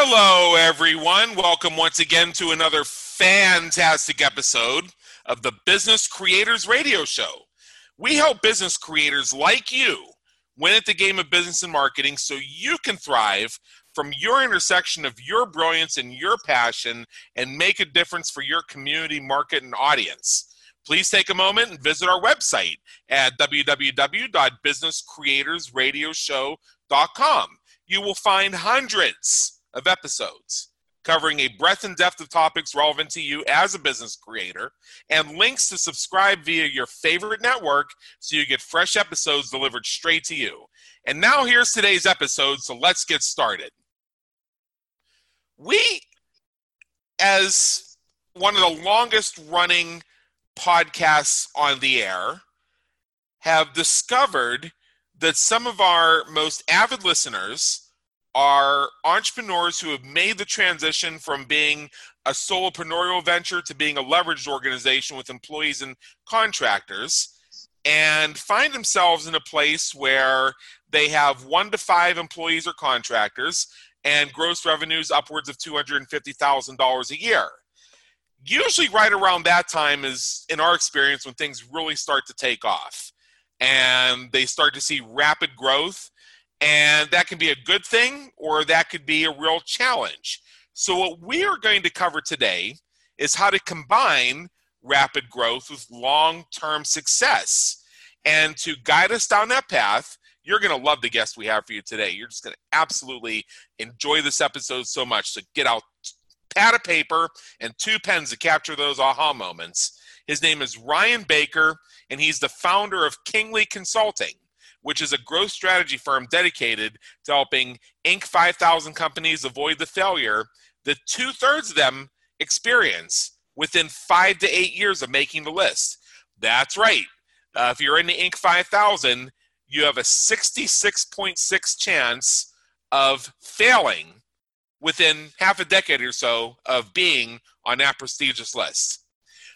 Hello, everyone. Welcome once again to another fantastic episode of the Business Creators Radio Show. We help business creators like you win at the game of business and marketing so you can thrive from your intersection of your brilliance and your passion and make a difference for your community, market, and audience. Please take a moment and visit our website at www.businesscreatorsradioshow.com. You will find hundreds of episodes covering a breadth and depth of topics relevant to you as a business creator, and links to subscribe via your favorite network so you get fresh episodes delivered straight to you. And now here's today's episode, so let's get started. We, as one of the longest running podcasts on the air, have discovered that some of our most avid listeners are entrepreneurs who have made the transition from being a solopreneurial venture to being a leveraged organization with employees and contractors and find themselves in a place where they have one to five employees or contractors and gross revenues upwards of $250,000 a year. Usually, right around that time is, in our experience, when things really start to take off and they start to see rapid growth and that can be a good thing or that could be a real challenge. So, what we are going to cover today is how to combine rapid growth with long term success. And to guide us down that path, you're going to love the guest we have for you today. You're just going to absolutely enjoy this episode so much. So, get out pad of paper and two pens to capture those aha moments. His name is Ryan Baker, and he's the founder of Kingly Consulting which is a growth strategy firm dedicated to helping Inc. 5000 companies avoid the failure that two thirds of them experience within five to eight years of making the list. That's right. Uh, if you're in the Inc. 5000, you have a 66.6 chance of failing within half a decade or so of being on that prestigious list.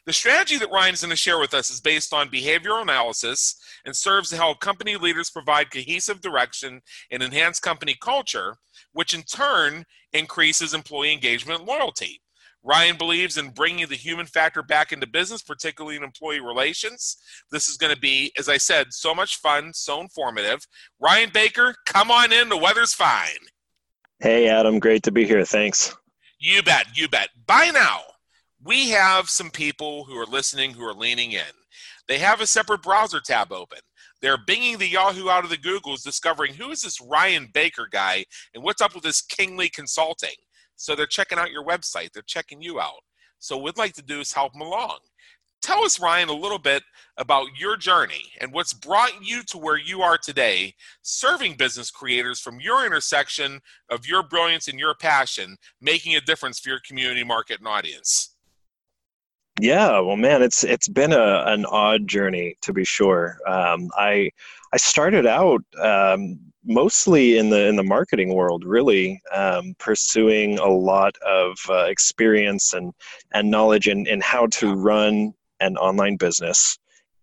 The strategy that Ryan is going to share with us is based on behavioral analysis and serves to help company leaders provide cohesive direction and enhance company culture, which in turn increases employee engagement and loyalty. Ryan believes in bringing the human factor back into business, particularly in employee relations. This is going to be, as I said, so much fun, so informative. Ryan Baker, come on in. The weather's fine. Hey, Adam. Great to be here. Thanks. You bet. You bet. Bye now, we have some people who are listening who are leaning in. They have a separate browser tab open. They're binging the Yahoo out of the Googles, discovering who is this Ryan Baker guy and what's up with this Kingly Consulting. So they're checking out your website, they're checking you out. So what we'd like to do is help them along. Tell us, Ryan, a little bit about your journey and what's brought you to where you are today, serving business creators from your intersection of your brilliance and your passion, making a difference for your community, market, and audience. Yeah, well, man, it's it's been a an odd journey to be sure. Um, I I started out um, mostly in the in the marketing world, really um, pursuing a lot of uh, experience and and knowledge in in how to run an online business.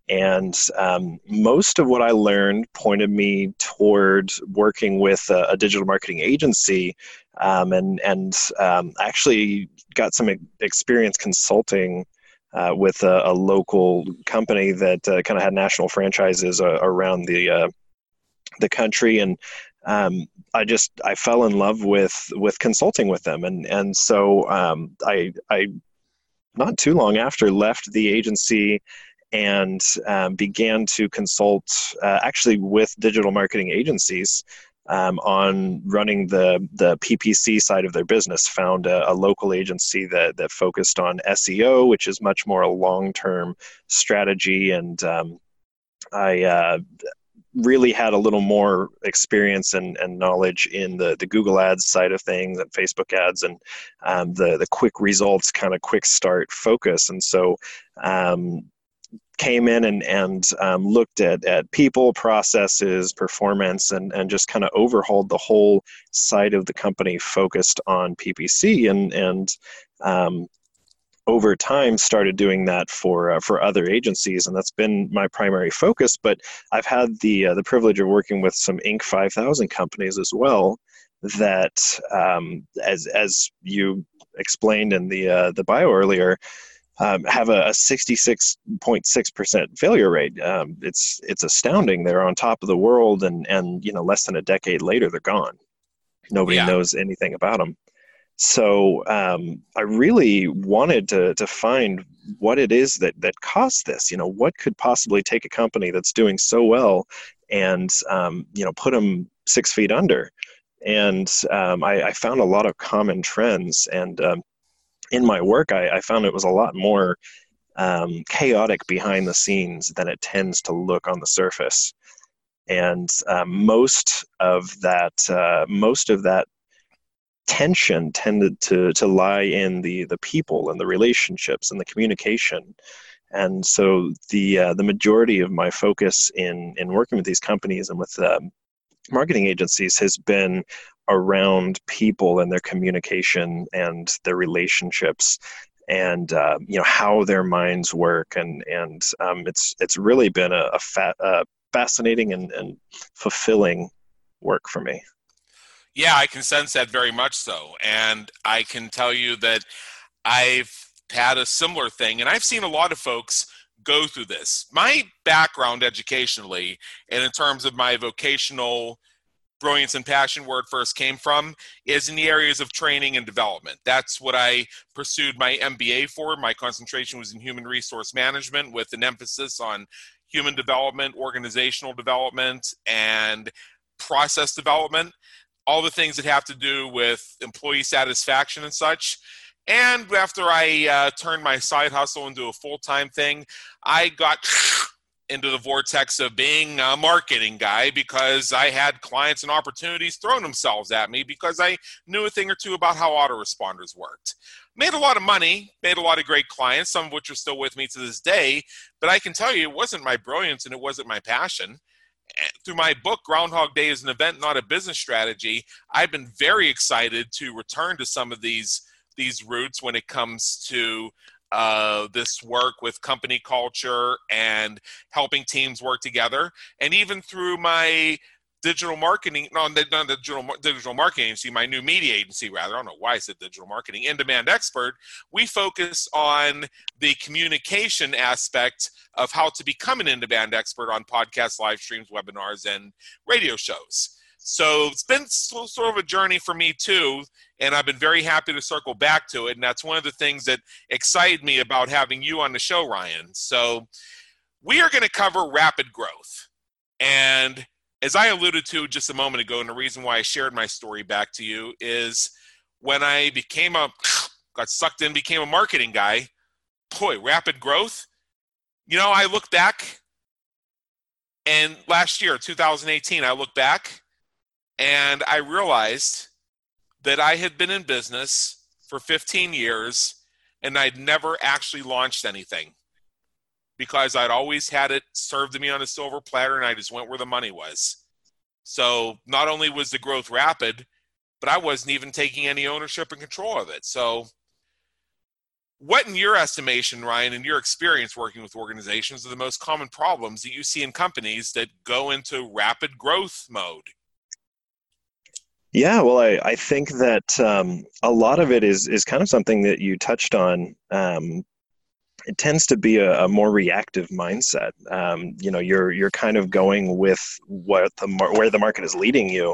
And um, most of what I learned pointed me toward working with a, a digital marketing agency, um, and and um, actually got some experience consulting uh, with a, a, local company that uh, kind of had national franchises uh, around the uh, the country, and um, I just I fell in love with with consulting with them, and and so um, I I not too long after left the agency and um, began to consult uh, actually with digital marketing agencies um, on running the the PPC side of their business. Found a, a, local agency that that focused on SEO, which is much more a long term strategy, and um, I. Uh, really had a little more experience and, and knowledge in the, the Google Ads side of things and Facebook ads and um, the the quick results kind of quick start focus. And so um, came in and, and um, looked at, at people, processes, performance, and, and just kind of overhauled the whole side of the company focused on PPC and, and um, over time started doing that for uh, for other agencies and that's been my primary focus but I've had the uh, the privilege of working with some Inc 5000 companies as well that, um, as as you explained in the uh, the bio earlier, um, have a, a 66.6% failure rate. Um, it's it's astounding. They're on top of the world, and and you know less than a decade later, they're gone. Nobody yeah. knows anything about them. So um, I really wanted to to find what it is that that caused this. You know, what could possibly take a company that's doing so well and um, you know put them six feet under. And um, I, I, found a lot of common trends. And um, in my work, I, I, found it was a lot more um, chaotic behind the scenes than it tends to look on the surface. And uh, most of that, uh, most of that tension tended to to lie in the the people and the relationships and the communication and so the uh, the majority of my focus in in working with these companies and with um, marketing agencies has been around people and their communication and their relationships and uh, you know how their minds work and and um, it's it's really been a, a fat, uh, fascinating and, and fulfilling work for me yeah, I can sense that very much so. And I can tell you that I've had a similar thing, and I've seen a lot of folks go through this. My background educationally, and in terms of my vocational brilliance and passion where it first came from, is in the areas of training and development. That's what I pursued my MBA for. My concentration was in human resource management with an emphasis on human development, organizational development, and process development all the things that have to do with employee satisfaction and such. And after I uh, turned my side hustle into a full time thing, I got into the vortex of being a marketing guy because I had clients and opportunities thrown themselves at me because I knew a thing or two about how autoresponders worked. Made a lot of money, made a lot of great clients, some of which are still with me to this day, but I can tell you it wasn't my brilliance and it wasn't my passion eh, through my book groundhog day is an event not a business strategy i've been very excited to return to some of these these roots when it comes to uh, this work with company culture and helping teams work together and even through my digital marketing, no, not the digital, digital marketing agency, my new media agency, rather. I don't know why I said digital marketing, in demand expert. We focus on the communication aspect of how to become an in demand expert on podcasts, live streams, webinars, and radio shows. So it's been sort of a journey for me too, and I've been very happy to circle back to it. And that's one of the things that excited me about having you on the show, Ryan. So we are going to cover rapid growth. And as I alluded to just a moment ago, and the reason why I shared my story back to you is when I became a got sucked in, became a marketing guy. Boy, rapid growth. You know, I look back, and last year, 2018, I look back, and I realized that I had been in business for 15 years, and I'd never actually launched anything because I'd always had it served to me on a silver platter and I just went where the money was. So not only was the growth rapid, but I wasn't even taking any ownership and control of it. So, what, in your estimation, Ryan, in your experience working with organizations, are the most common problems that you see in companies that go into rapid growth mode? Yeah, well, I, I think that um, a lot of it is is kind of something that you touched on um, it tends to be a, a more reactive mindset. Um, you know, you're you're kind of going with what the mar- where the market is leading you,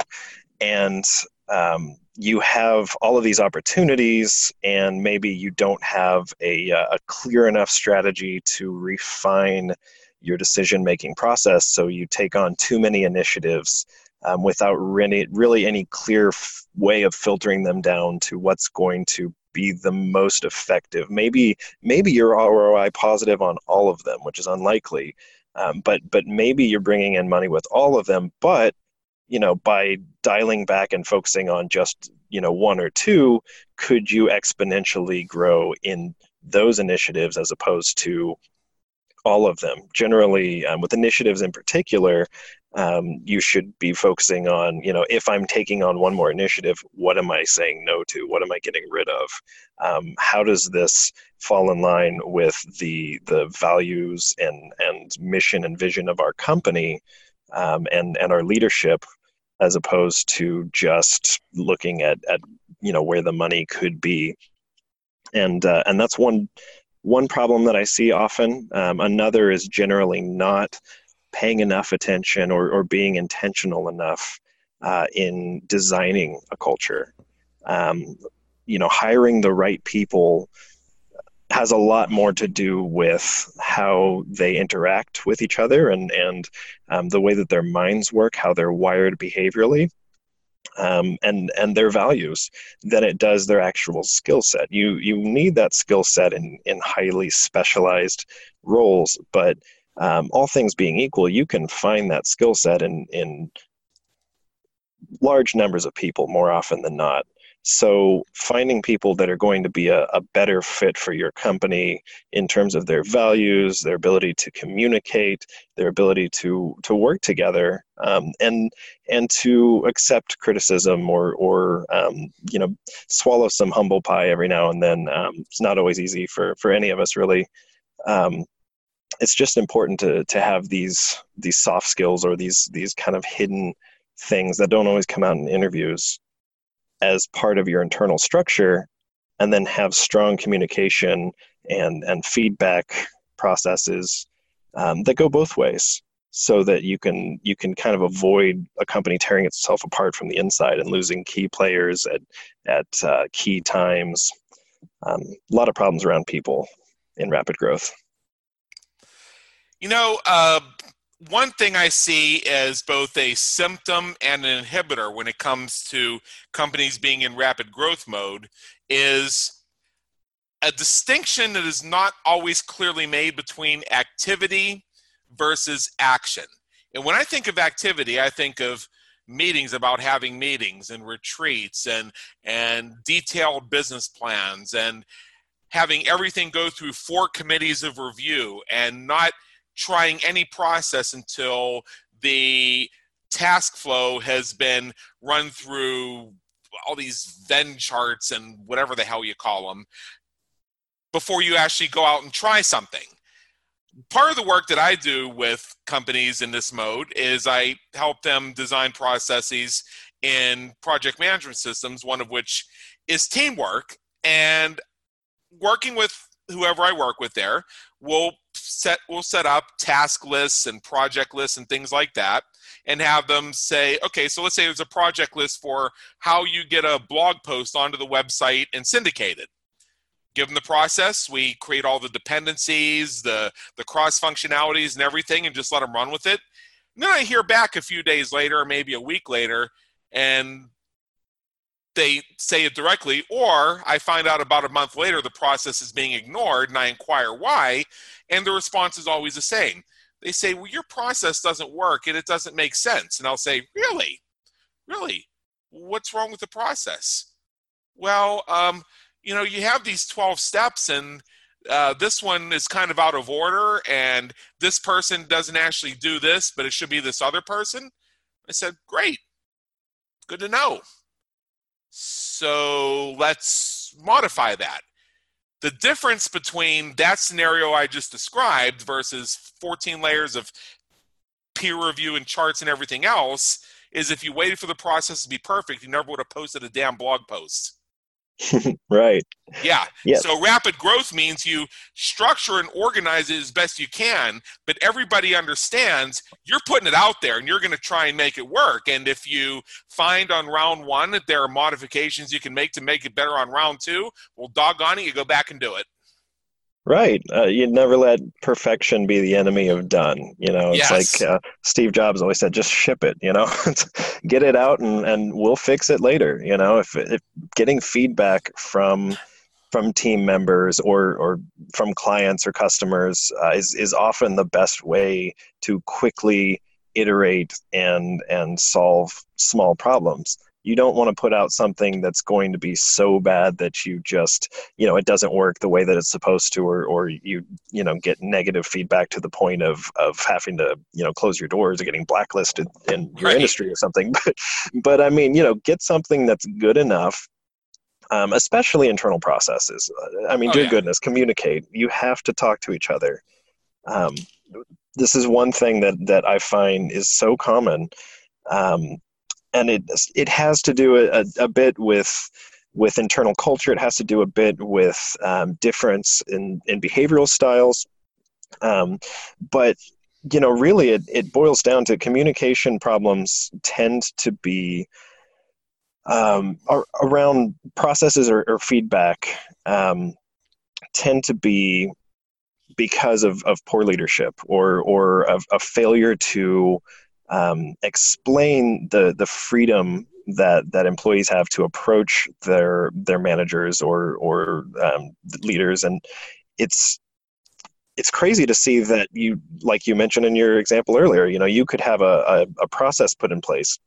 and um, you have all of these opportunities, and maybe you don't have a, a clear enough strategy to refine your decision making process. So you take on too many initiatives um, without really, really any clear f- way of filtering them down to what's going to be the most effective. Maybe maybe you're ROI positive on all of them, which is unlikely. Um, but but maybe you're bringing in money with all of them. But you know by dialing back and focusing on just you know one or two, could you exponentially grow in those initiatives as opposed to all of them. Generally, um, with initiatives in particular, um, you should be focusing on, you know, if I'm taking on one more initiative, what am I saying no to? What am I getting rid of? Um, how does this fall in line with the the values and and mission and vision of our company um, and and our leadership? as opposed to just looking at, at you know where the money could be and uh, and that's one one problem that I see often. Um, another is generally not paying enough attention or, or being intentional enough uh, in designing a culture. Um, you know, hiring the right people has a lot more to do with how they interact with each other and and um, the way that their minds work, how they're wired behaviorally, um, and and their values than it does their actual skill set. You you need that skill set in in highly specialized roles, but um, all things being equal, you can find that skill set in in large numbers of people more often than not. So finding people that are going to be a, a, better fit for your company in terms of their values, their ability to communicate, their ability to to work together, um, and and to accept criticism or or um, you know swallow some humble pie every now and then. Um, it's not always easy for for any of us really. Um, it's just important to to have these these soft skills or these these kind of hidden things that don't always come out in interviews as part of your internal structure and then have strong communication and and feedback processes um, that go both ways so that you can you can kind of avoid a company tearing itself apart from the inside and losing key players at at uh, key times. Um, a lot of problems around people in rapid growth. You know uh, one thing I see as both a symptom and an inhibitor when it comes to companies being in rapid growth mode is a distinction that is not always clearly made between activity versus action. And when I think of activity, I think of meetings about having meetings and retreats and and detailed business plans and having everything go through four committees of review and not trying any process until the task flow has been run through all these Venn charts and whatever the hell you call them before you actually go out and try something. Part of the work that I do with companies in this mode is I help them design processes in project management systems, one of which is teamwork. And working with whoever I work with there, we'll set we'll set up task lists and project lists and things like that and have them say okay so let's say there's a project list for how you get a blog post onto the website and syndicate it. Give them the process. We create all the dependencies the the cross functionalities and everything and just let them run with it. And then i hear back a few days later or maybe a week later and they say it directly, or I find out about a month later the process is being ignored and I inquire why, and the response is always the same. They say, Well, your process doesn't work and it doesn't make sense. And I'll say, Really? Really? What's wrong with the process? Well, um, you know, you have these 12 steps and uh, this one is kind of out of order and this person doesn't actually do this, but it should be this other person. I said, Great. Good to know. So let's modify that. The difference between that scenario I just described versus 14 layers of peer review and charts and everything else is if you waited for the process to be perfect, you never would have posted a damn blog post. right. Yeah. Yes. So rapid growth means you structure and organize it as best you can, but everybody understands you're putting it out there and you're going to try and make it work. And if you find on round one that there are modifications you can make to make it better on round two, well, doggone it, you go back and do it. Right. Uh, you never let perfection be the enemy of done. You know, it's yes. like uh, Steve Jobs always said, just ship it, you know, get it out and, and we'll fix it later. You know, if, if getting feedback from, from team members or, or from clients or customers uh, is, is often the best way to quickly iterate and, and solve small problems you don't want to put out something that's going to be so bad that you just you know it doesn't work the way that it's supposed to or or you you know get negative feedback to the point of of having to you know close your doors or getting blacklisted in your right. industry or something. But but i mean you know get something that's good enough um, especially internal processes. I mean oh, dear yeah. goodness communicate. You have to talk to each other. Um, this is one thing that that i find is so common. Um, and it it has to do a, a bit with with internal culture. It has to do a bit with um, difference in in behavioral styles. Um, but you know, really, it, it boils down to communication problems tend to be um, around processes or, or feedback um, tend to be because of, of poor leadership or or of a failure to um, explain the the freedom that that employees have to approach their their managers or or um, leaders. And it's it's crazy to see that you like you mentioned in your example earlier you know you could have a, a, a process put in place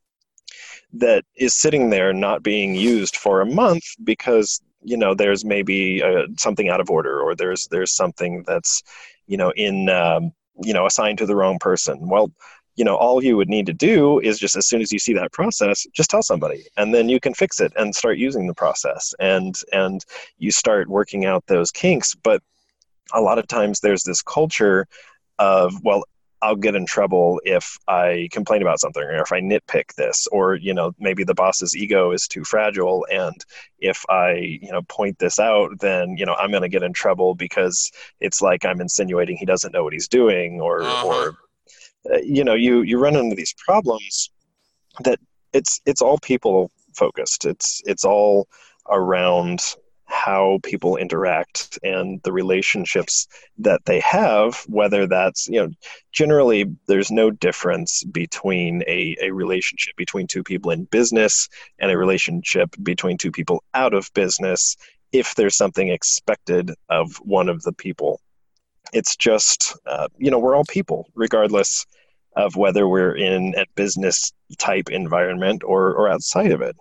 that is sitting there not being used for a month because you know there's maybe uh, something out of order or there's there's something that's you know in um, you know assigned to the wrong person. Well you know all you would need to do is just as soon as you see that process just tell somebody and then you can fix it and start using the process. And and you start working out those kinks. But a lot of times there's this culture of well I'll get in trouble if I complain about something or if I nitpick this or you know maybe the boss's ego is too fragile. And if I you know point this out then you know I'm going to get in trouble because it's like I'm insinuating he doesn't know what he's doing or uh-huh. or uh, you know you you run into these problems that it's it's all people focused. It's it's all around how people interact and the relationships that they have whether that's you know generally there's no difference between a, a relationship between two people in business and a relationship between two people out of business if there's something expected of one of the people. It's just uh, you know we're all people regardless of whether we're in a business type environment or or outside of it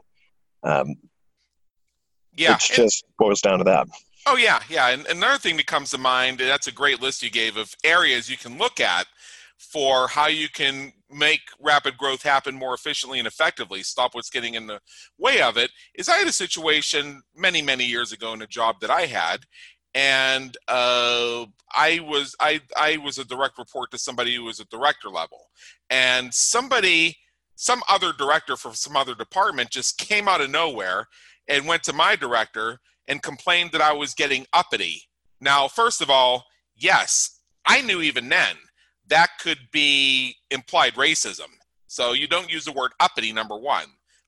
um, yeah, it just boils down to that. Oh yeah, yeah. And another thing that comes to mind, that's a great list you gave of areas you can look at for how you can make rapid growth happen more efficiently and effectively, stop what's getting in the way of it, is I had a situation many, many years ago in a job that I had. And uh, I was I I was a direct report to somebody who was a director level, and somebody some other director from some other department just came out of nowhere and went to my director and complained that I was getting uppity. Now, first of all, yes, I knew even then that could be implied racism. So you don't use the word uppity, number one.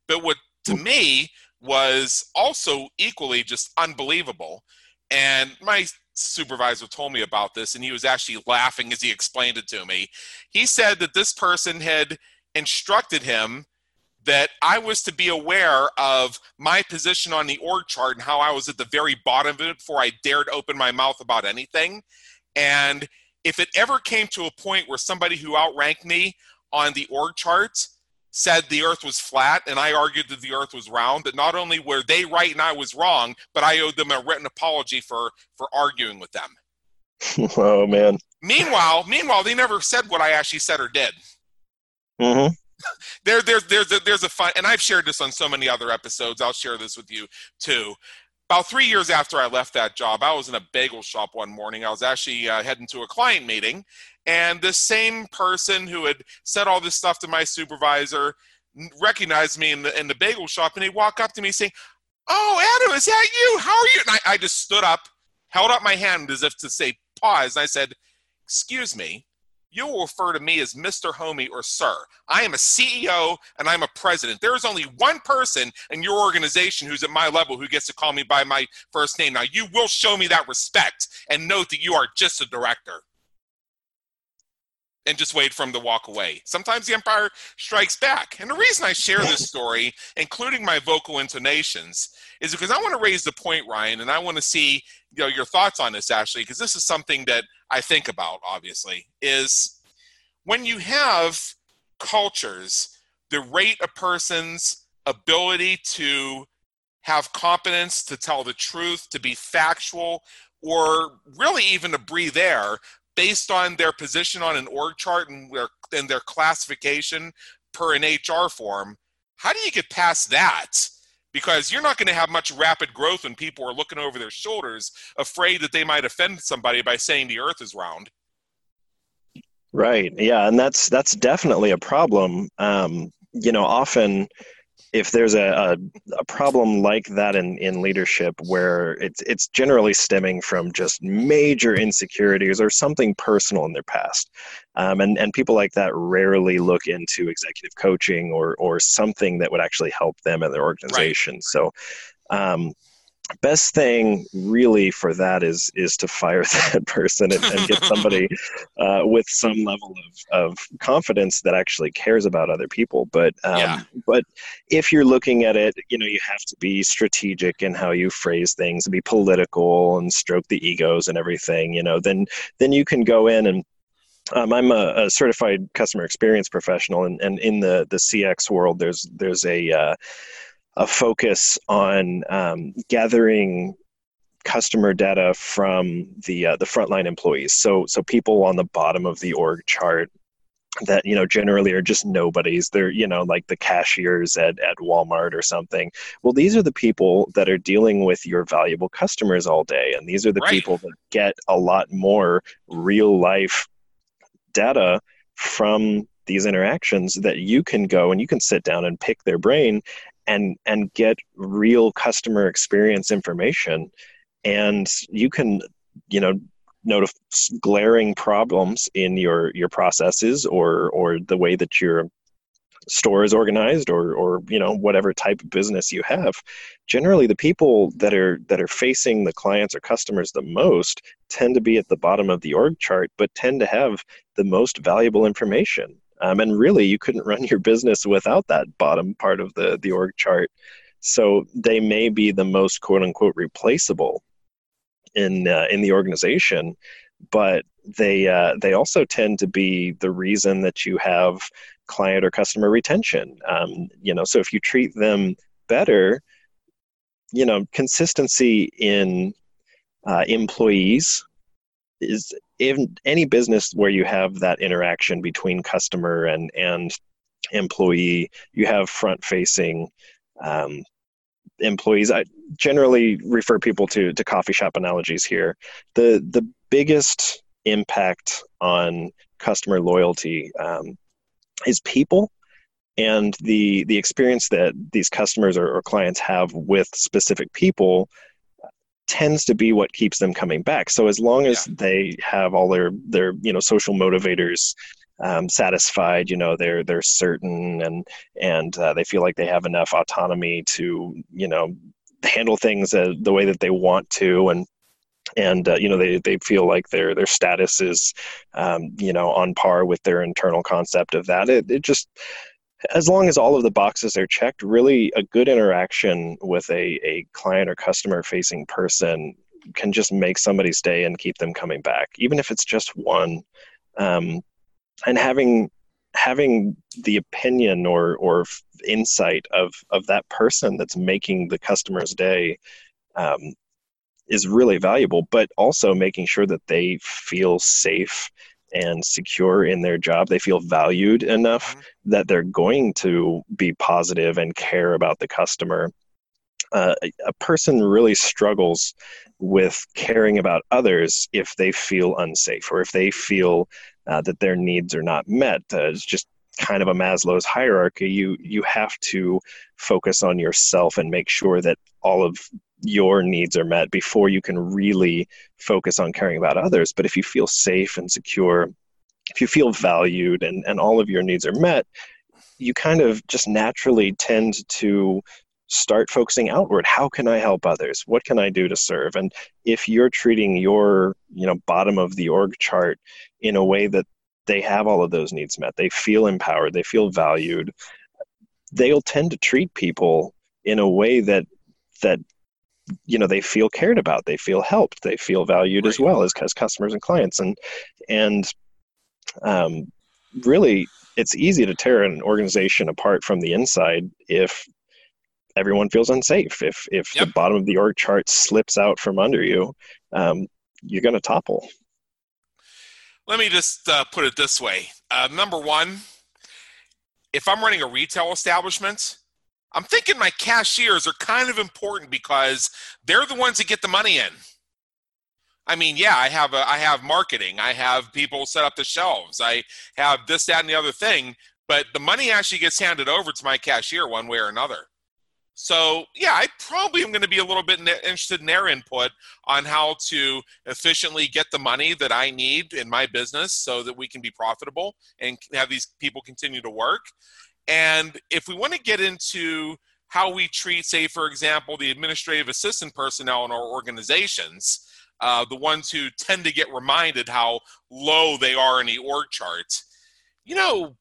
But what to me was also equally just unbelievable. And my supervisor told me about this, and he was actually laughing as he explained it to me. He said that this person had instructed him that I was to be aware of my position on the org chart and how I was at the very bottom of it before I dared open my mouth about anything. And if it ever came to a point where somebody who outranked me on the org chart said the earth was flat and I argued that the earth was round, that not only were they right and I was wrong, but I owed them a written apology for for arguing with them. oh man. Meanwhile, meanwhile, they never said what I actually said or did. Mm-hmm. there, there's, there's a, there's a fun, and I've shared this on so many other episodes. I'll share this with you too. About three years after I left that job, I was in a bagel shop one morning. I was actually uh, heading to a client meeting, and the same person who had said all this stuff to my supervisor recognized me in the in the bagel shop, and he walked up to me saying, "Oh, Adam, is that you? How are you?" And I, I just stood up, held up my hand as if to say pause. And I said, "Excuse me." You will refer to me as Mr. Hommey or Sir. I am a CEO and I'm a president. There is only one person in your organization who's at my level who gets to call me by my first name. Now, you will show me that respect and note that you are just a director. And just wait for him to walk away. Sometimes the empire strikes back. And the reason I share this story, including my vocal intonations, is because I want to raise the point, Ryan, and I want to see you know your thoughts on this, Ashley, because this is something that I think about, obviously, is when you have cultures the rate a person's ability to have competence, to tell the truth, to be factual, or really even to breathe air based on their position on an org chart and their, and their classification per an HR form, how do you get past that? because you're not going to have much rapid growth when people are looking over their shoulders, afraid that they might offend somebody by saying the earth is round. Right. Yeah, and that's that's definitely a problem. Um, you know, often if there's a, a, a, problem like that in, in leadership where it's it's generally stemming from just major insecurities or something personal in their past um, and and people like that rarely look into executive coaching or or something that would actually help them and their organization right. so um, best thing really for that is is to fire that person and, and get somebody uh, with some level of, of confidence that actually cares about other people but um, yeah. but if you're looking at it you know you have to be strategic in how you phrase things and be political and stroke the egos and everything you know then then you can go in and um, I'm a, a, certified customer experience professional, and, and in the, the CX world, there's there's a uh, a focus on um, gathering customer data from the uh, the frontline employees. So so people on the bottom of the org chart that you know generally are just nobodies they're you know like the cashiers at, at walmart or something well these are the people that are dealing with your valuable customers all day and these are the right. people that get a lot more real life data from these interactions that you can go and you can sit down and pick their brain and and get real customer experience information. And you can you know notice glaring problems in your your processes or or the way that your store is organized or or you know whatever type of business you have generally the people that are that are facing the clients or customers the most tend to be at the bottom of the org chart but tend to have the most valuable information um, and really, you couldn't run your business without that bottom part of the, the org chart. So they may be the most quote unquote replaceable in, uh, in the organization, but they, uh, they also tend to be the reason that you have client or customer retention. Um, you know, so if you treat them better, you know, consistency in uh, employees is in any business where you have that interaction between customer and and employee, you have front facing um, employees. I generally refer people to to coffee shop analogies here. The the biggest impact on customer loyalty um, is people and the the experience that these customers or, or clients have with specific people tends to be what keeps them coming back. So as long as yeah. they have all their their you know social motivators um, satisfied, you know they're they're certain and and uh, they feel like they have enough autonomy to you know handle things uh, the way that they want to and and uh, you know they, they feel like their their status is um, you know on par with their internal concept of that it, it just as long as all of the boxes are checked, really a good interaction with a, a client or customer facing person can just make somebody stay and keep them coming back, even if it's just one. Um, and having having the opinion or or insight of of that person that's making the customer's day um, is really valuable. But also making sure that they feel safe and secure in their job. They feel valued enough mm-hmm. that they're going to be positive and care about the customer. Uh, a person really struggles with caring about others if they feel unsafe or if they feel uh, that their needs are not met. Uh, it's just kind of a Maslow's hierarchy. You you have to focus on yourself and make sure that all of your needs are met before you can really focus on caring about others. But if you feel safe and secure, if you feel valued and, and all of your needs are met, you kind of just naturally tend to start focusing outward how can i help others what can i do to serve and if you're treating your you know bottom of the org chart in a way that they have all of those needs met. They feel empowered. They feel valued. They'll tend to treat people in a way that that you know they feel cared about. They feel helped. They feel valued right. as well as, as customers and clients. And and um, really it's easy to tear an organization apart from the inside if everyone feels unsafe. If if yep. the bottom of the org chart slips out from under you um, you're going to topple let me just uh, put it this way uh, number one if i'm running a retail establishment I'm thinking my cashiers are kind of important because they're the ones that get the money in. I mean, yeah, I have a, I have marketing, I have people set up the shelves, I have this, that, and the other thing. but the money actually gets handed over to my cashier one way or another. So, yeah, I probably am going to be a little bit interested in their input on how to efficiently get the money that I need in my business so that we can be profitable and have these people continue to work. And if we want to get into how we treat, say, for example, the administrative assistant personnel in our organizations, uh, the ones who tend to get reminded how low they are in the org chart. You know,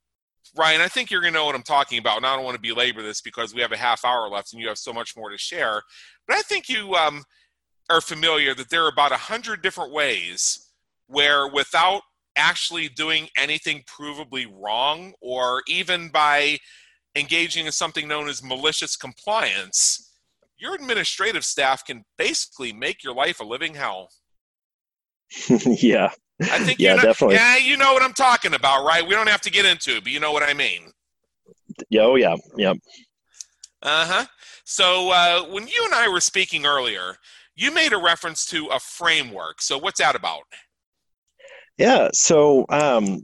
Ryan, I think you're going to know what I'm talking about. And I don't want to belabor this because we have a half hour left and you have so much more to share. But I think you um, are familiar that there are about a hundred different ways where, without actually doing anything provably wrong, or even by engaging in something known as malicious compliance, your administrative staff can basically make your life a living hell. yeah, I think yeah, you know, definitely. Yeah, you know what I'm talking about, right? We don't have to get into it, but you know what I mean. Yeah, oh yeah, yep. Uh huh. So uh, when you and I were speaking earlier, you made a reference to a framework. So what's that about? Yeah. So um,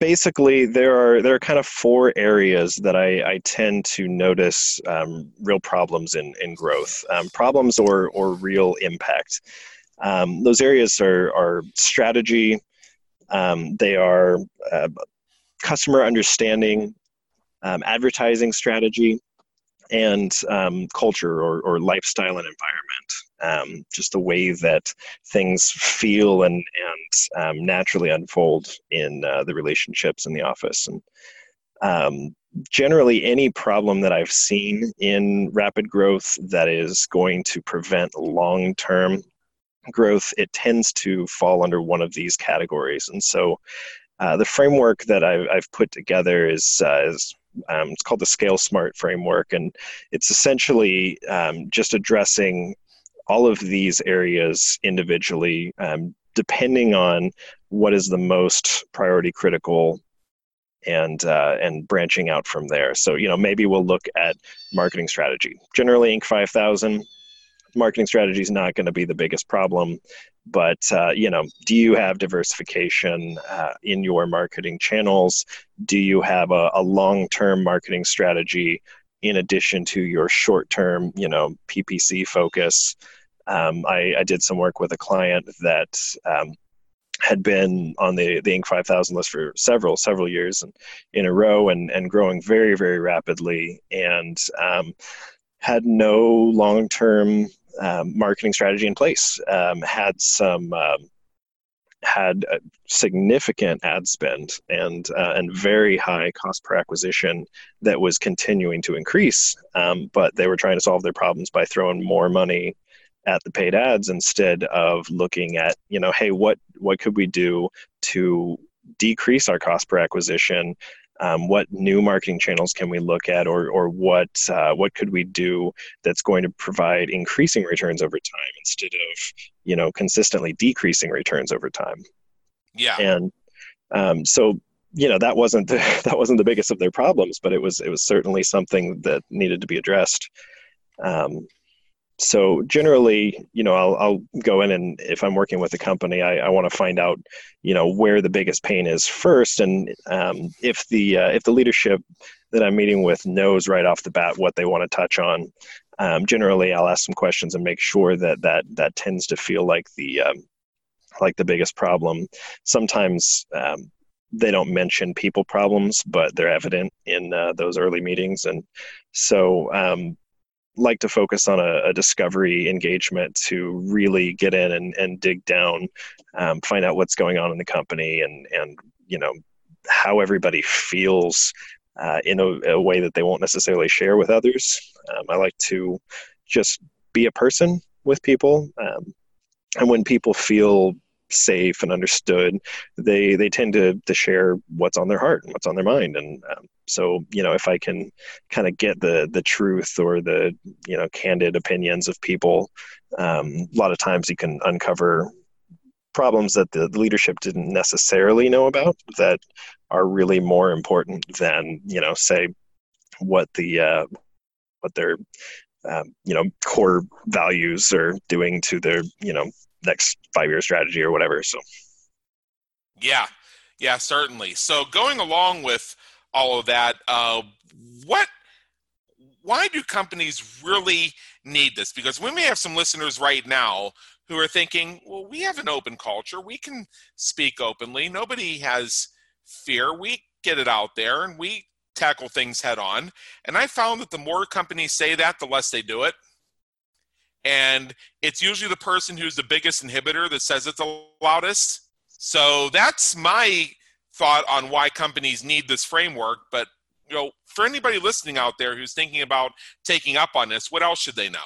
basically, there are there are kind of four areas that I, I tend to notice um, real problems in in growth, um, problems or or real impact. Um, those areas are, are strategy, um, they are uh, customer understanding, um, advertising strategy, and um, culture or, or lifestyle and environment. Um, just the way that things feel and, and um, naturally unfold in uh, the relationships in the office. And generally any problem that I've seen in rapid growth that is going to prevent long term growth, it tends to fall under one of these categories. And so uh, the framework that I've, I've put together is, uh, is um, it's called the Scale Smart framework, and it's essentially um, just addressing all of these areas individually, um, depending on what is the most priority critical and uh, and branching out from there. So you know maybe we'll look at marketing strategy. Generally, Inc. 5000 marketing strategy is not going to be the biggest problem but uh, you know do you have diversification uh, in your marketing channels do you have a, a long-term marketing strategy in addition to your short-term you know ppc focus um, I, I, did some work with a client that um, had been on the, the Inc. 5000 list for several, several years in, in a row and, and growing very, very rapidly and um, had no long term um, marketing strategy in place. Um, had some um, had significant ad spend and uh, and very high cost per acquisition that was continuing to increase. Um, but they were trying to solve their problems by throwing more money at the paid ads instead of looking at you know hey what what could we do to decrease our cost per acquisition um, what new marketing channels can we look at or, or what uh, what could we do that's going to provide increasing returns over time instead of you know consistently decreasing returns over time? Yeah. And um, so you know that wasn't the, that wasn't the biggest of their problems but it was it was certainly something that needed to be addressed. Um, so generally you know I'll, I'll go in and if i'm working with a company i, I want to find out you know where the biggest pain is first. And um, if the uh, if the leadership that i'm meeting with knows right off the bat what they want to touch on um, generally i'll ask some questions and make sure that that that tends to feel like the um, like the biggest problem. Sometimes um, they don't mention people problems but they're evident in uh, those early meetings. And so um, like to focus on a, a, discovery engagement to really get in and, and dig down, um, find out what's going on in the company and, and you know, how everybody feels uh, in a, a, way that they won't necessarily share with others. Um, I like to just be a person with people. Um, and when people feel safe and understood, they they tend to to share what's on their heart and what's on their mind. And um, so, you know, if I can kind of get the the truth or the you know candid opinions of people, um, a lot of times you can uncover problems that the leadership didn't necessarily know about that are really more important than you know say what the uh, what their um, you know core values are doing to their you know next five year strategy or whatever. So, yeah, yeah, certainly. So, going along with all of that. Uh, what? Why do companies really need this? Because we may have some listeners right now who are thinking, well, we have an open culture. We can speak openly. Nobody has fear. We get it out there and we tackle things head on. And I found that the more companies say that, the less they do it. And it's usually the person who's the biggest inhibitor that says it the loudest. So that's my thought on why companies need this framework. But you know, for anybody listening out there who's thinking about taking up on this, what else should they know?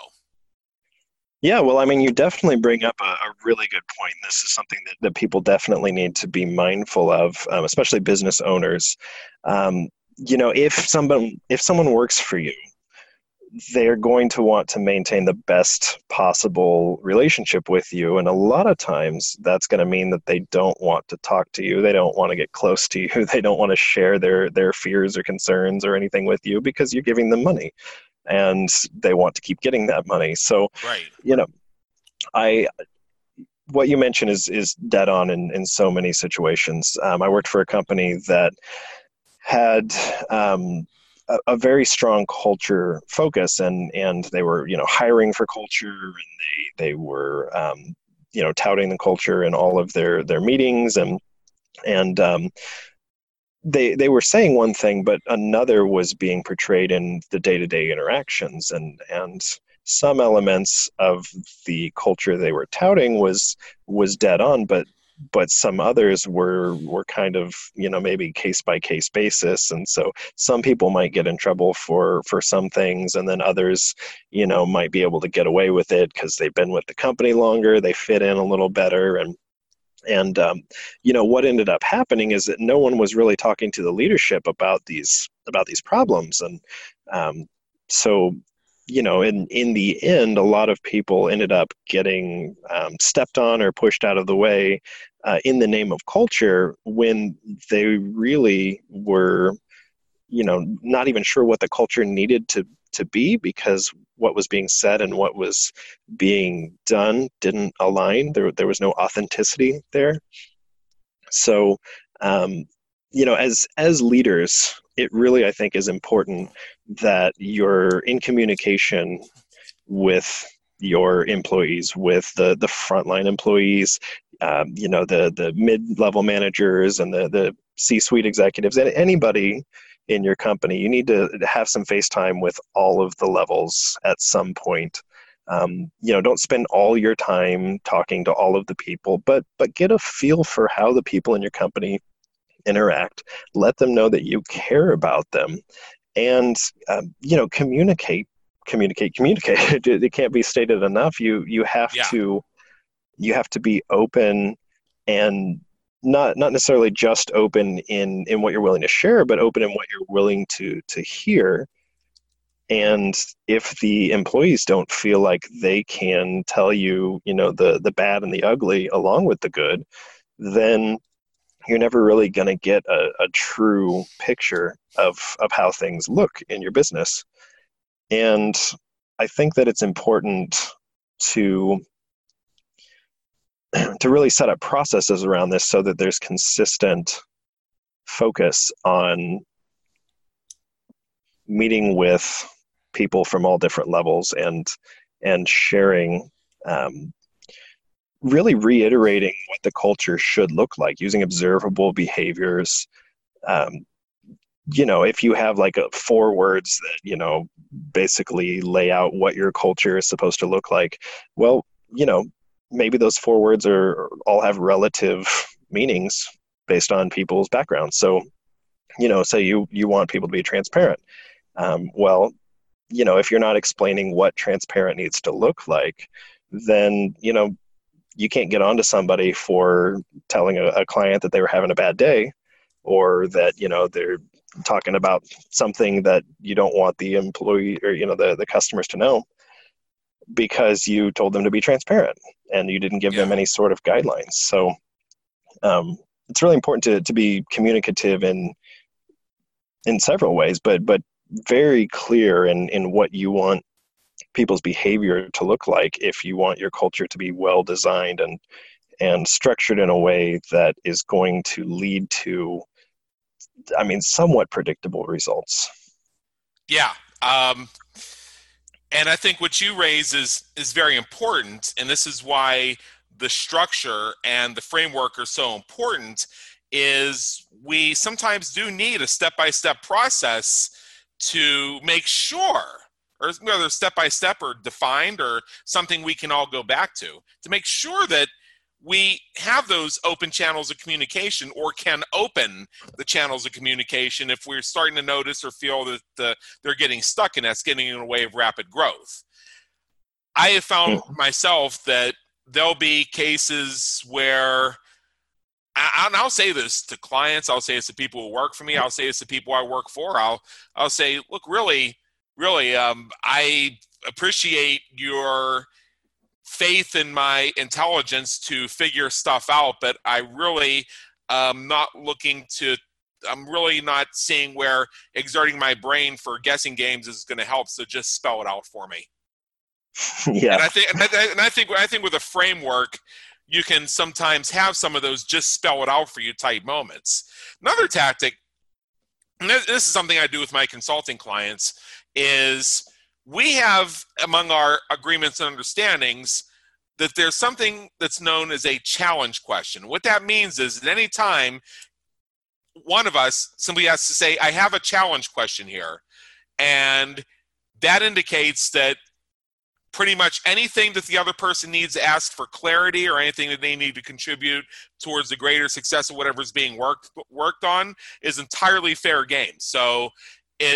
Yeah, well, I mean, you definitely bring up a, a really good point. This is something that, that people definitely need to be mindful of, um, especially business owners. Um, you know, if someone if someone works for you, they're going to want to maintain the best possible relationship with you, and a lot of times that's going to mean that they don't want to talk to you. They don't want to get close to you. They don't want to share their their fears or concerns or anything with you because you're giving them money and they want to keep getting that money. So, right. you know, I what you mentioned is is dead on in in so many situations. Um, I worked for a company that had um, a, a, very strong culture focus, and and they were you know hiring for culture, and they they were um, you know touting the culture in all of their their meetings, and and um, they they were saying one thing, but another was being portrayed in the day to day interactions, and and some elements of the culture they were touting was was dead on, but but some others were were kind of you know maybe case by case basis. And so some people might get in trouble for for some things and then others you know might be able to get away with it because they've been with the company longer they fit in a little better. And and um, you know what ended up happening is that no one was really talking to the leadership about these about these problems. And um, so you know in in the end a lot of people ended up getting um, stepped on or pushed out of the way uh, in the name of culture when they really were you know not even sure what the culture needed to to be because what was being said and what was being done didn't align. There, there was no authenticity there. So, um, you know, as as leaders, it really I think is important that you're in communication with your employees, with the the frontline employees, um, you know, the the mid level managers and the the C suite executives, and anybody in your company, you need to have some face time with all of the levels at some point. Um, you know, don't spend all your time talking to all of the people, but but get a feel for how the people in your company interact. Let them know that you care about them, and um, you know, communicate, communicate, communicate. it can't be stated enough. You you have yeah. to you have to be open and not not necessarily just open in in what you're willing to share but open in what you're willing to to hear and if the employees don't feel like they can tell you you know the the bad and the ugly along with the good then you're never really going to get a, a true picture of of how things look in your business and i think that it's important to to really set up processes around this so that there's consistent focus on meeting with people from all different levels and and sharing um, really reiterating what the culture should look like using observable behaviors um, you know if you have like a, four words that you know basically lay out what your culture is supposed to look like well you know maybe those four words are all have relative meanings based on people's backgrounds. So, you know, say you you want people to be transparent. Um, well, you know, if you're not explaining what transparent needs to look like, then you know you can't get onto somebody for telling a, a client that they were having a bad day, or that you know they're talking about something that you don't want the employee or you know the the customers to know because you told them to be transparent and you didn't give yeah. them any sort of guidelines. So um, it's really important to, to be communicative in in several ways, but but very clear in, in what you want people's behavior to look like if you want your culture to be well designed and and structured in a way that is going to lead to I mean, somewhat predictable results. Yeah. Um, and I think what you raise is is very important, and this is why the structure and the framework are so important. Is we sometimes do need a step by step process to make sure, or whether step by step or defined or something we can all go back to, to make sure that we have those open channels of communication or can open the channels of communication if we're starting to notice or feel that the, they're getting stuck and that's getting in a way of rapid growth. I have found mm-hmm. myself that there'll be cases where and I'll say this to clients, I'll say this to people who work for me, I'll say this to people I work for. I'll I'll say, look, really, really, um, I appreciate your faith in my intelligence to figure stuff out, but I really am not looking to. I'm really not seeing where exerting my brain for guessing games is going to help. So just spell it out for me. yeah, and I think, and I, and I think, I think with a framework, you can sometimes have some of those just spell it out for you type moments. Another tactic, and this is something I do with my consulting clients, is we have among our agreements and understandings that there's something that's known as a challenge question. What that means is at any time one of us simply has to say, I have a challenge question here. And that indicates that pretty much anything that the other person needs to ask for clarity or anything that they need to contribute towards the greater success of whatever is being worked worked on is entirely fair game. So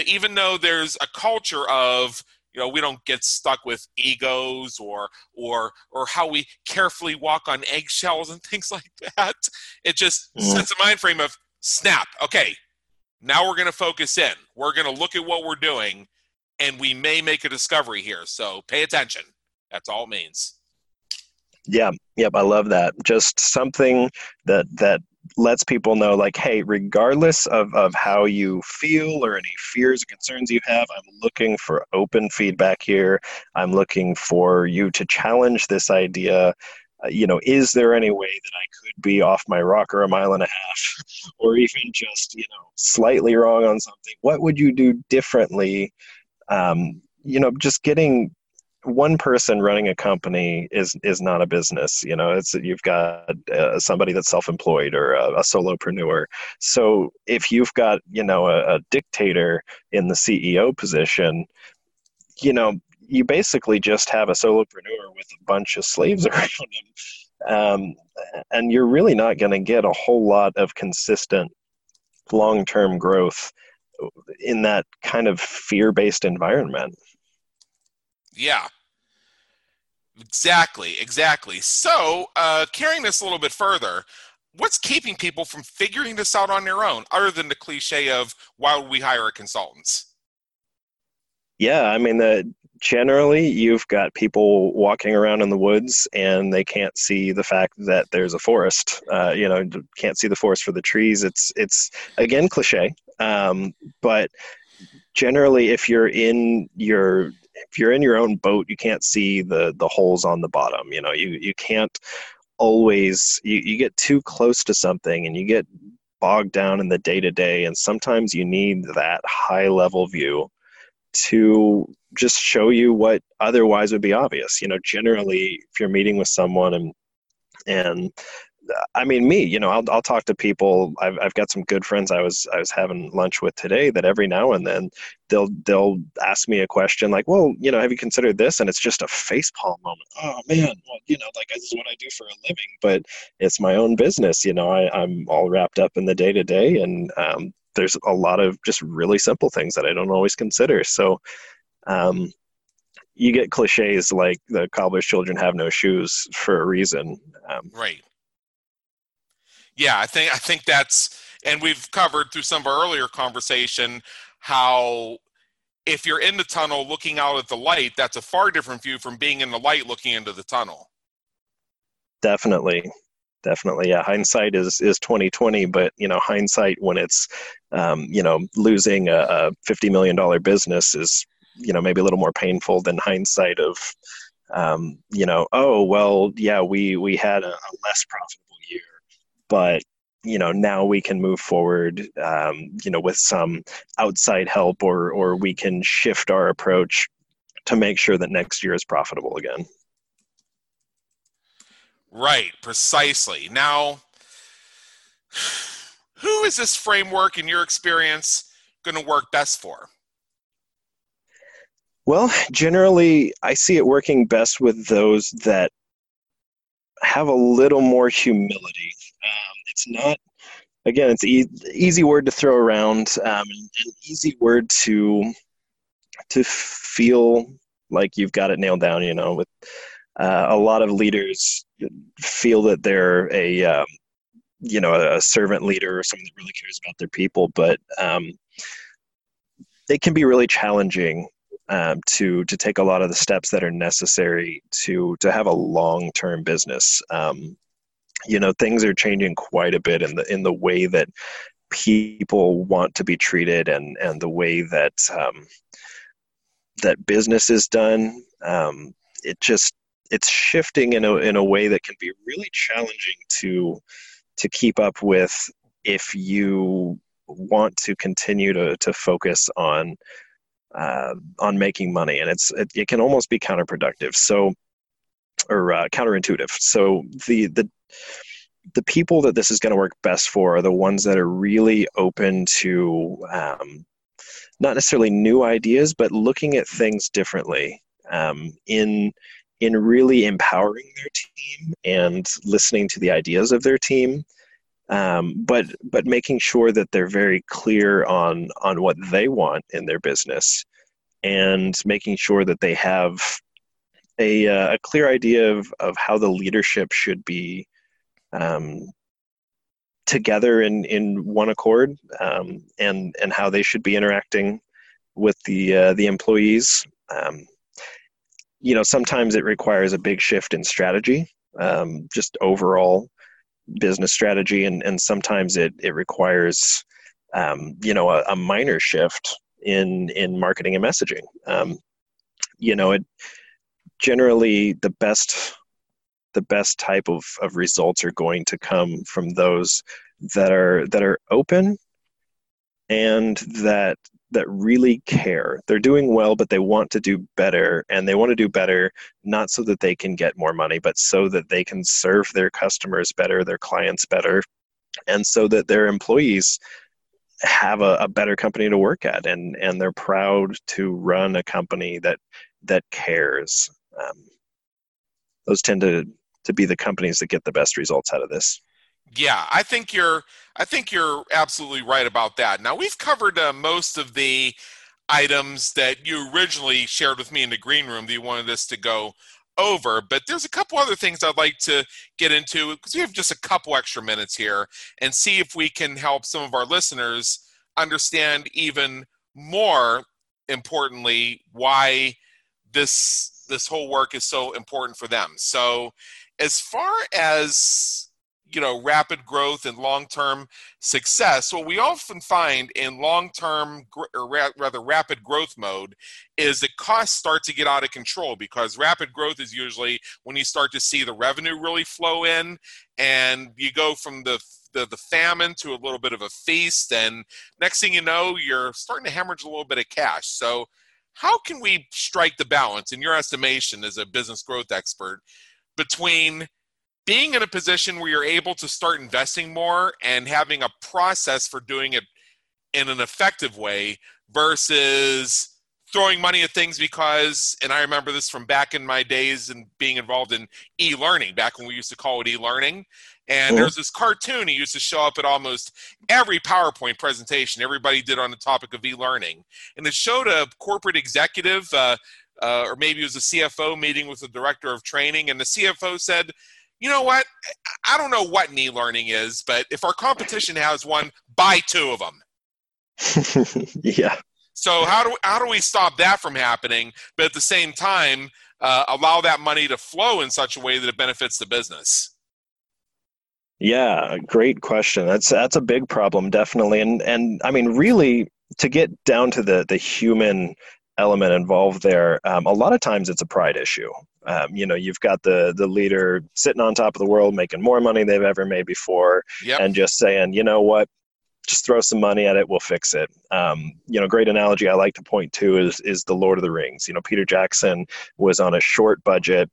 even though there's a culture of you know we don't get stuck with egos or or or how we carefully walk on eggshells and things like that it just mm-hmm. sets a mind frame of snap okay now we're going to focus in. We're going to look at what we're doing and we may make a discovery here. So pay attention. That's all it means. Yeah yep i love that. Just something that that lets people know like hey regardless of, of how you feel or any fears or concerns you have i'm looking for open feedback here. I'm looking for you to challenge this idea. Uh, you know is there any way that i could be off my rocker a mile and a half or even just you know slightly wrong on something? What would you do differently? Um, you know just getting one person running a company is is not a business you know it's you've got uh, somebody that's self-employed or a, a, solopreneur. So if you've got you know a, a dictator in the ceo position you know you basically just have a solopreneur with a bunch of slaves around him um, and you're really not going to get a whole lot of consistent long-term growth in that kind of fear-based environment. Yeah Exactly, exactly. So, uh, carrying this a little bit further, what's keeping people from figuring this out on their own, other than the cliche of why would we hire consultants? Yeah, I mean, the, generally you've got people walking around in the woods and they can't see the fact that there's a forest. Uh, you know, can't see the forest for the trees. It's it's again cliche, um, but generally, if you're in your if you're in your own boat, you can't see the the holes on the bottom. You know, you you can't always you, you get too close to something and you get bogged down in the day to day and sometimes you need that high level view to just show you what otherwise would be obvious you know generally if you're meeting with someone and and I mean, me, you know, I'll, I'll talk to people. I've, I've got some good friends I was I was having lunch with today that every now and then they'll they'll ask me a question like, well, you know, have you considered this? And it's just a facepalm moment. Oh man, well, you know, like this is what I do for a living, but it's my own business. You know, I, I'm all wrapped up in the day to day, and um, there's a lot of just really simple things that I don't always consider. So. Um, you get cliches like the cobbler's children have no shoes for a reason. Um, right yeah, I think I think that's and we've covered through some of our earlier conversation how if you're in the tunnel looking out at the light, that's a far different view from being in the light looking into the tunnel. Definitely. Definitely, yeah. Hindsight is is twenty twenty, but you know, hindsight when it's, um, you know, losing a, a fifty million dollar business is, you know, maybe a little more painful than hindsight of, um, you know, oh well, yeah, we we had a, a less profitable but you know now we can move forward um, you know with some outside help or or we can shift our approach to make sure that next year is profitable again. Right precisely. Now who is this framework in your experience going to work best for? Well generally i see it working best with those that have a little more humility um, it's not again it's e- easy word to throw around um, an easy word to to feel like you've got it nailed down you know with uh, a lot of leaders feel that they're a um, you know a, servant leader or someone that really cares about their people but um, it can be really challenging um, to to take a lot of the steps that are necessary to to have a long term business. Um, you know things are changing quite a bit in the in the way that people want to be treated and and the way that um, that business is done. Um, it just it's shifting in a in a way that can be really challenging to to keep up with if you want to continue to to focus on uh, on making money. And it's it, it, can almost be counterproductive. So or uh, counterintuitive. So the the the people that this is going to work best for are the ones that are really open to um, not necessarily new ideas, but looking at things differently um, in in really empowering their team and listening to the ideas of their team, um, but but making sure that they're very clear on on what they want in their business, and making sure that they have a, uh, a clear idea of, of how the leadership should be um, together in, in one accord um, and, and how they should be interacting with the, uh, the employees. Um, you know, sometimes it requires a big shift in strategy, um, just overall business strategy, and, and sometimes it, it requires, um, you know, a, a, minor shift in, in marketing and messaging. Um, you know, it generally the best the best type of, of results are going to come from those that are that are open and that that really care. They're doing well, but they want to do better, and they want to do better not so that they can get more money, but so that they can serve their customers better, their clients better, and so that their employees have a, a better company to work at, and and they're proud to run a company that that cares. Um, those tend to to be the companies that get the best results out of this. Yeah, I think you're I think you're absolutely right about that. Now we've covered uh, most of the items that you originally shared with me in the green room that you wanted us to go over, but there's a couple other things I'd like to get into because we have just a couple extra minutes here and see if we can help some of our listeners understand even more importantly why this this whole work is so important for them. So as far as you know rapid growth and long-term success what we often find in long-term or rather rapid growth mode is that costs start to get out of control because rapid growth is usually when you start to see the revenue really flow in and you go from the the, the famine to a little bit of a feast and next thing you know you're starting to hemorrhage a little bit of cash. So how can we strike the balance? In your estimation as a business growth expert between being in a position where you're able to start investing more and having a process for doing it in an effective way versus throwing money at things because and i remember this from back in my days and being involved in e-learning back when we used to call it e-learning and mm-hmm. there's this cartoon he used to show up at almost every powerpoint presentation everybody did on the topic of e-learning and it showed a corporate executive uh, uh, or maybe it was a CFO meeting with the director of training, and the CFO said, "You know what? I don't know what e-learning is, but if our competition has one, buy two of them." yeah. So how do how do we stop that from happening, but at the same time uh, allow that money to flow in such a way that it benefits the business? Yeah, great question. That's that's a big problem, definitely, and and I mean, really, to get down to the the human element involved there, um, a lot of times it's a pride issue. Um, you know, you've got the the leader sitting on top of the world, making more money they've ever made before, Yep. and just saying, you know what, just throw some money at it, we'll fix it. Um, you know, great analogy I like to point to is is the Lord of the Rings. You know, Peter Jackson was on a short budget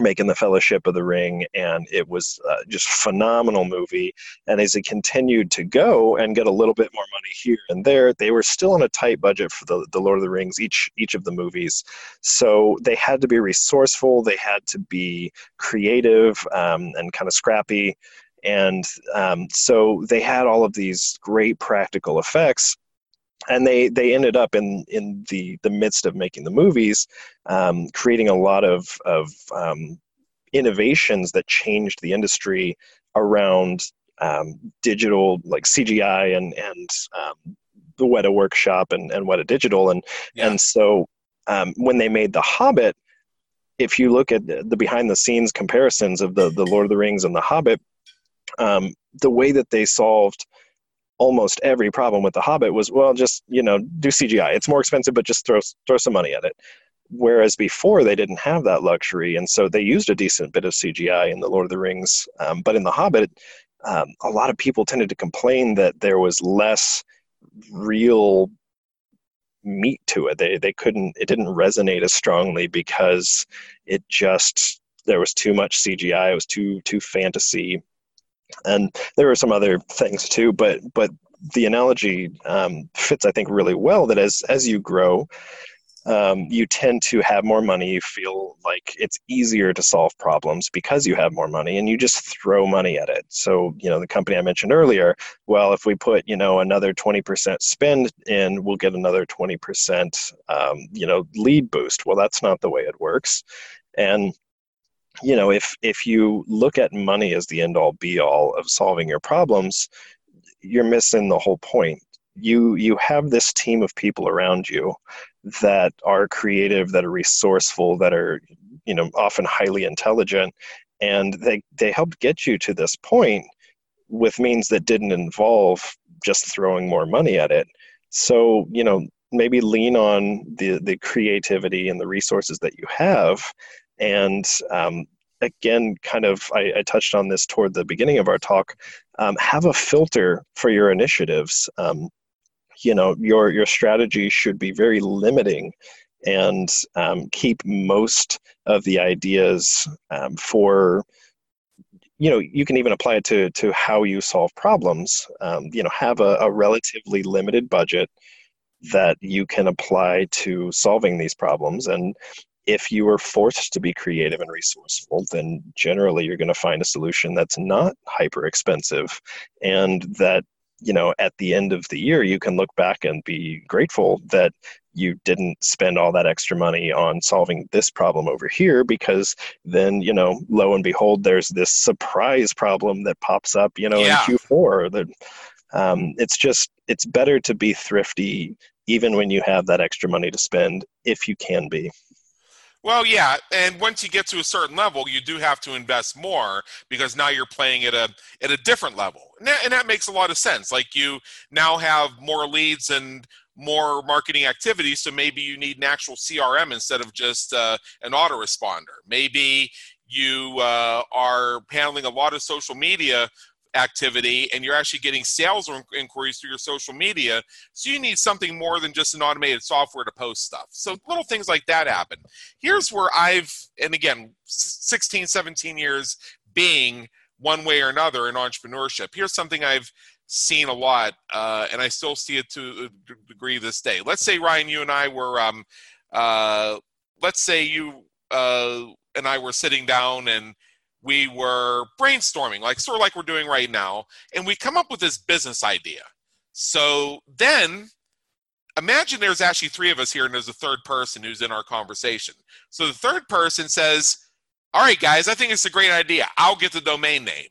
making the fellowship of the ring and it was uh, just phenomenal movie. And as it continued to go and get a little bit more money here and there they were still on a tight budget for the, the lord of the rings each each of the movies. So they had to be resourceful they had to be creative um, and kind of scrappy. And um, so they had all of these great practical effects and they they ended up in in the the midst of making the movies um, creating a lot of of um, innovations that changed the industry around um, digital like CGI and and um, the Weta Workshop and and Weta Digital and Yeah. and so um, when they made The Hobbit, if you look at the, the behind the scenes comparisons of the the Lord of the Rings and The Hobbit, um, the way that they solved almost every problem with the hobbit was well just you know do cgi it's more expensive but just throw throw some money at it. Whereas before they didn't have that luxury and so they used a decent bit of cgi in the lord of the rings. Um, but in the hobbit um, a lot of people tended to complain that there was less real meat to it. They, they couldn't it didn't resonate as strongly because it just there was too much cgi it was too too fantasy and there are some other things too but but the analogy um, fits i think really well that as as you grow um, you tend to have more money you feel like it's easier to solve problems because you have more money and you just throw money at it. So you know the company i mentioned earlier well if we put you know another 20% spend in we'll get another 20% um, you know lead boost. Well that's not the way it works. And you know if if you look at money as the end all be all of solving your problems you're missing the whole point. You you have this team of people around you that are creative that are resourceful that are you know often highly intelligent and they they helped get you to this point with means that didn't involve just throwing more money at it. So you know maybe lean on the the creativity and the resources that you have and um, again kind of I, I, touched on this toward the beginning of our talk um, have a filter for your initiatives. Um, you know your your strategy should be very limiting and um, keep most of the ideas um, for you know you can even apply it to to how you solve problems. Um, you know have a, a relatively limited budget that you can apply to solving these problems. And if you are forced to be creative and resourceful, then generally you're going to find a solution that's not hyper expensive and that, you know, at the end of the year, you can look back and be grateful that you didn't spend all that extra money on solving this problem over here because then, you know, lo and behold, there's this surprise problem that pops up, you know, Yeah. in Q4 that um, it's just, it's better to be thrifty even when you have that extra money to spend if you can be. Well, yeah, and once you get to a certain level, you do have to invest more because now you're playing at a at a different level, and that, and that makes a lot of sense. Like you now have more leads and more marketing activity, so maybe you need an actual CRM instead of just uh, an autoresponder. Maybe you uh, are handling a lot of social media activity and you're actually getting sales or inquiries through your social media so you need something more than just an automated software to post stuff. So little things like that happen. Here's where i've and again 16 17 years being one way or another in entrepreneurship here's something i've seen a lot uh, and i still see it to a degree this day. Let's say ryan you and i were um, uh, let's say you uh, and i were sitting down and we were brainstorming, like sort of like we're doing right now, and we come up with this business idea. So then imagine there's actually three of us here and there's a third person who's in our conversation. So the third person says, All right, guys, I think it's a great idea. I'll get the domain name.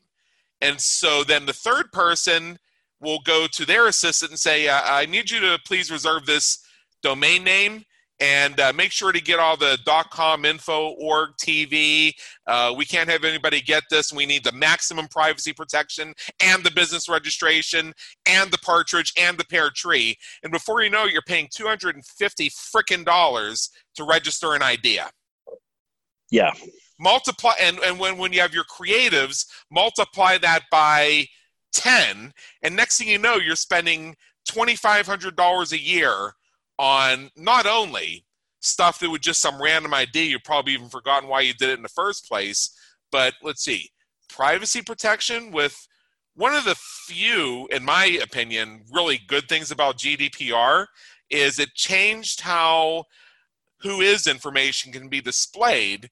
And so then the third person will go to their assistant and say, uh, I need you to please reserve this domain name and uh, make sure to get all the .com info, org, TV. Uh, we can't have anybody get this. We need the maximum privacy protection and the business registration and the partridge and the pear tree. And before you know it, you're paying 250 frickin' dollars to register an idea. Yeah. Multiply and, and when, when you have your creatives, multiply that by 10, and next thing you know, you're spending $2,500 a year on not only stuff that was just some random idea, you've probably even forgotten why you did it in the first place, but let's see, privacy protection with one of the few, in my opinion, really good things about GDPR is it changed how WHOIS information can be displayed,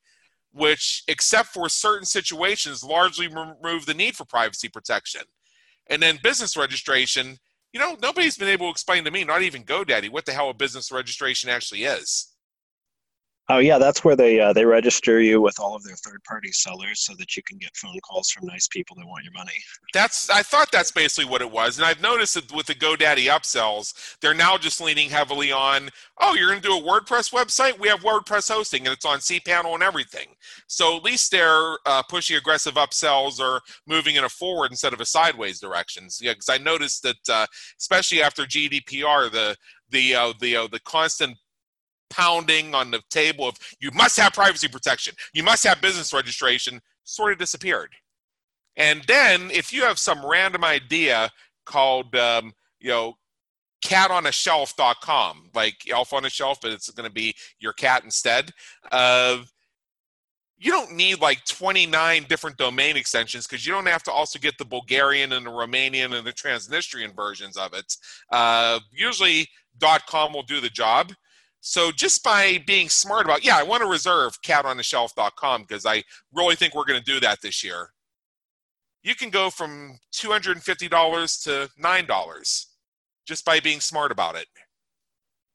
which, except for certain situations, largely remove the need for privacy protection. And then business registration, you know, nobody's been able to explain to me, not even GoDaddy, what the hell a business registration actually is. Oh yeah, that's where they uh, they register you with all of their third party sellers so that you can get phone calls from nice people that want your money. That's I thought that's basically what it was, and I've noticed that with the GoDaddy upsells, they're now just leaning heavily on. Oh, you're going to do a WordPress website? We have WordPress hosting, and it's on cPanel and everything. So at least they're uh, pushing aggressive upsells or moving in a forward instead of a sideways directions. Yeah, because I noticed that uh, especially after GDPR, the the uh, the uh, the constant pounding on the table of you must have privacy protection, you must have business registration, sort of disappeared. And then if you have some random idea called, um, you know, catonashelf.com, like elf on a shelf, but it's going to be your cat instead. Uh, you don't need like 29 different domain extensions because you don't have to also get the Bulgarian and the Romanian and the Transnistrian versions of it. Uh, usually, .com will do the job. So just by being smart about, yeah, I want to reserve catontheshelf.com because I really think we're going to do that this year. You can go from $250 to $9 just by being smart about it.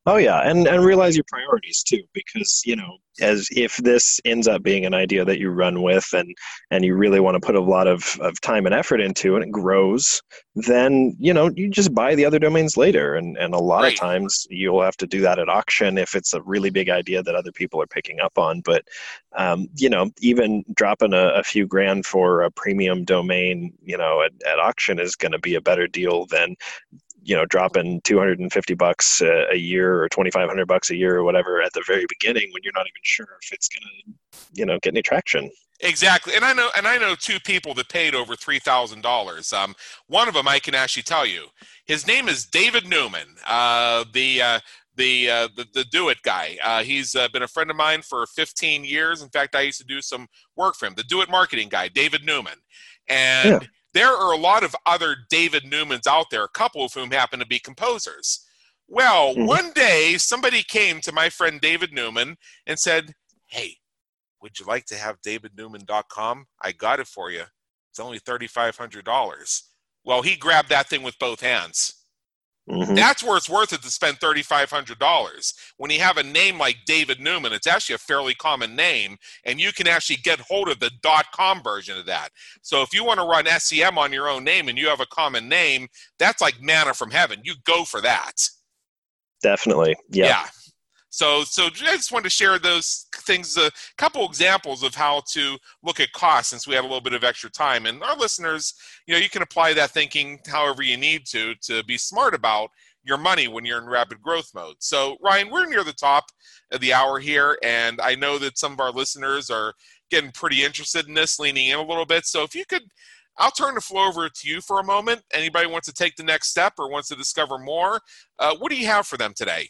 Oh yeah, and and realize your priorities too, because you know, as if this ends up being an idea that you run with, and and you really want to put a lot of of time and effort into, and it grows, then you know you just buy the other domains later, and and a lot right. of times you'll have to do that at auction if it's a really big idea that other people are picking up on. But um, you know, even dropping a, a few grand for a premium domain, you know, at, at auction is going to be a better deal than you know dropping 250 bucks a, year or 2500 bucks a year or whatever at the very beginning when you're not even sure if it's going to you know get any traction exactly and i know and i know two people that paid over $3000 um, one of them i can actually tell you his name is david newman uh, the uh, the, uh, the, the do it guy. Uh, he's uh, been a friend of mine for 15 years. In fact, I used to do some work for him. The do it marketing guy, David Newman, and yeah there are a lot of other David Newmans out there, a couple of whom happen to be composers. Well, mm-hmm. one day somebody came to my friend David Newman and said, Hey, would you like to have davidnewman.com? I got it for you. It's only $3,500. Well, he grabbed that thing with both hands. Mm-hmm. That's where it's worth it to spend $3,500. When you have a name like David Newman, it's actually a fairly common name, and you can actually get hold of the dot .com version of that. So if you want to run SEM on your own name and you have a common name, that's like manna from heaven. You go for that. Definitely. Yeah. Yeah. So, so I just wanted to share those things, a couple examples of how to look at costs since we have a little bit of extra time. And our listeners, you know, you can apply that thinking however you need to to be smart about your money when you're in rapid growth mode. So, Ryan, we're near the top of the hour here, and I know that some of our listeners are getting pretty interested in this, leaning in a little bit. So, if you could, I'll turn the floor over to you for a moment. Anybody wants to take the next step or wants to discover more, uh, what do you have for them today?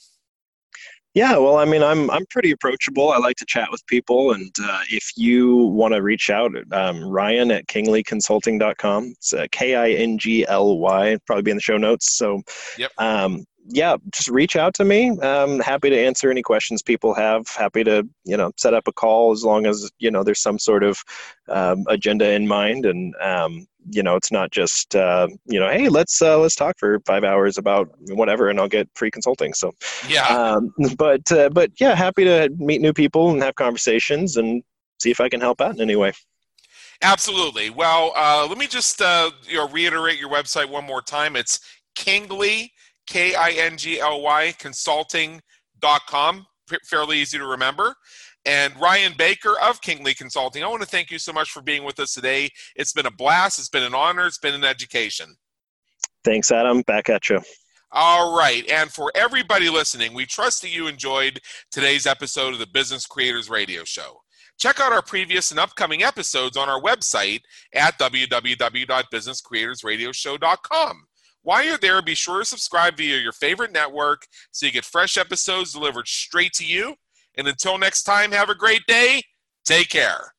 Yeah, well, I mean, I'm I'm pretty approachable. I like to chat with people, and uh, if you want to reach out, um, Ryan at kinglyconsulting.com. It's uh, K I N G L Y. Probably be in the show notes. So, yep. Um, yeah, just reach out to me. I'm happy to answer any questions people have. Happy to you know set up a call as long as you know there's some sort of um, agenda in mind, and um, you know it's not just uh, you know hey let's uh, let's talk for five hours about whatever and i'll get free consulting. So yeah. um, but uh, but yeah happy to meet new people and have conversations and see if i can help out in any way. Absolutely. Well uh, let me just uh, you know reiterate your website one more time. It's kingly k-i-n-g-l-y consulting.com fairly easy to remember and Ryan Baker of Kingly Consulting. I want to thank you so much for being with us today. It's been a blast. It's been an honor. It's been an education. Thanks, Adam. Back at you. All right. And for everybody listening, we trust that you enjoyed today's episode of the Business Creators Radio Show. Check out our previous and upcoming episodes on our website at www.businesscreatorsradioshow.com. While you're there, be sure to subscribe via your favorite network so you get fresh episodes delivered straight to you. And until next time, have a great day. Take care.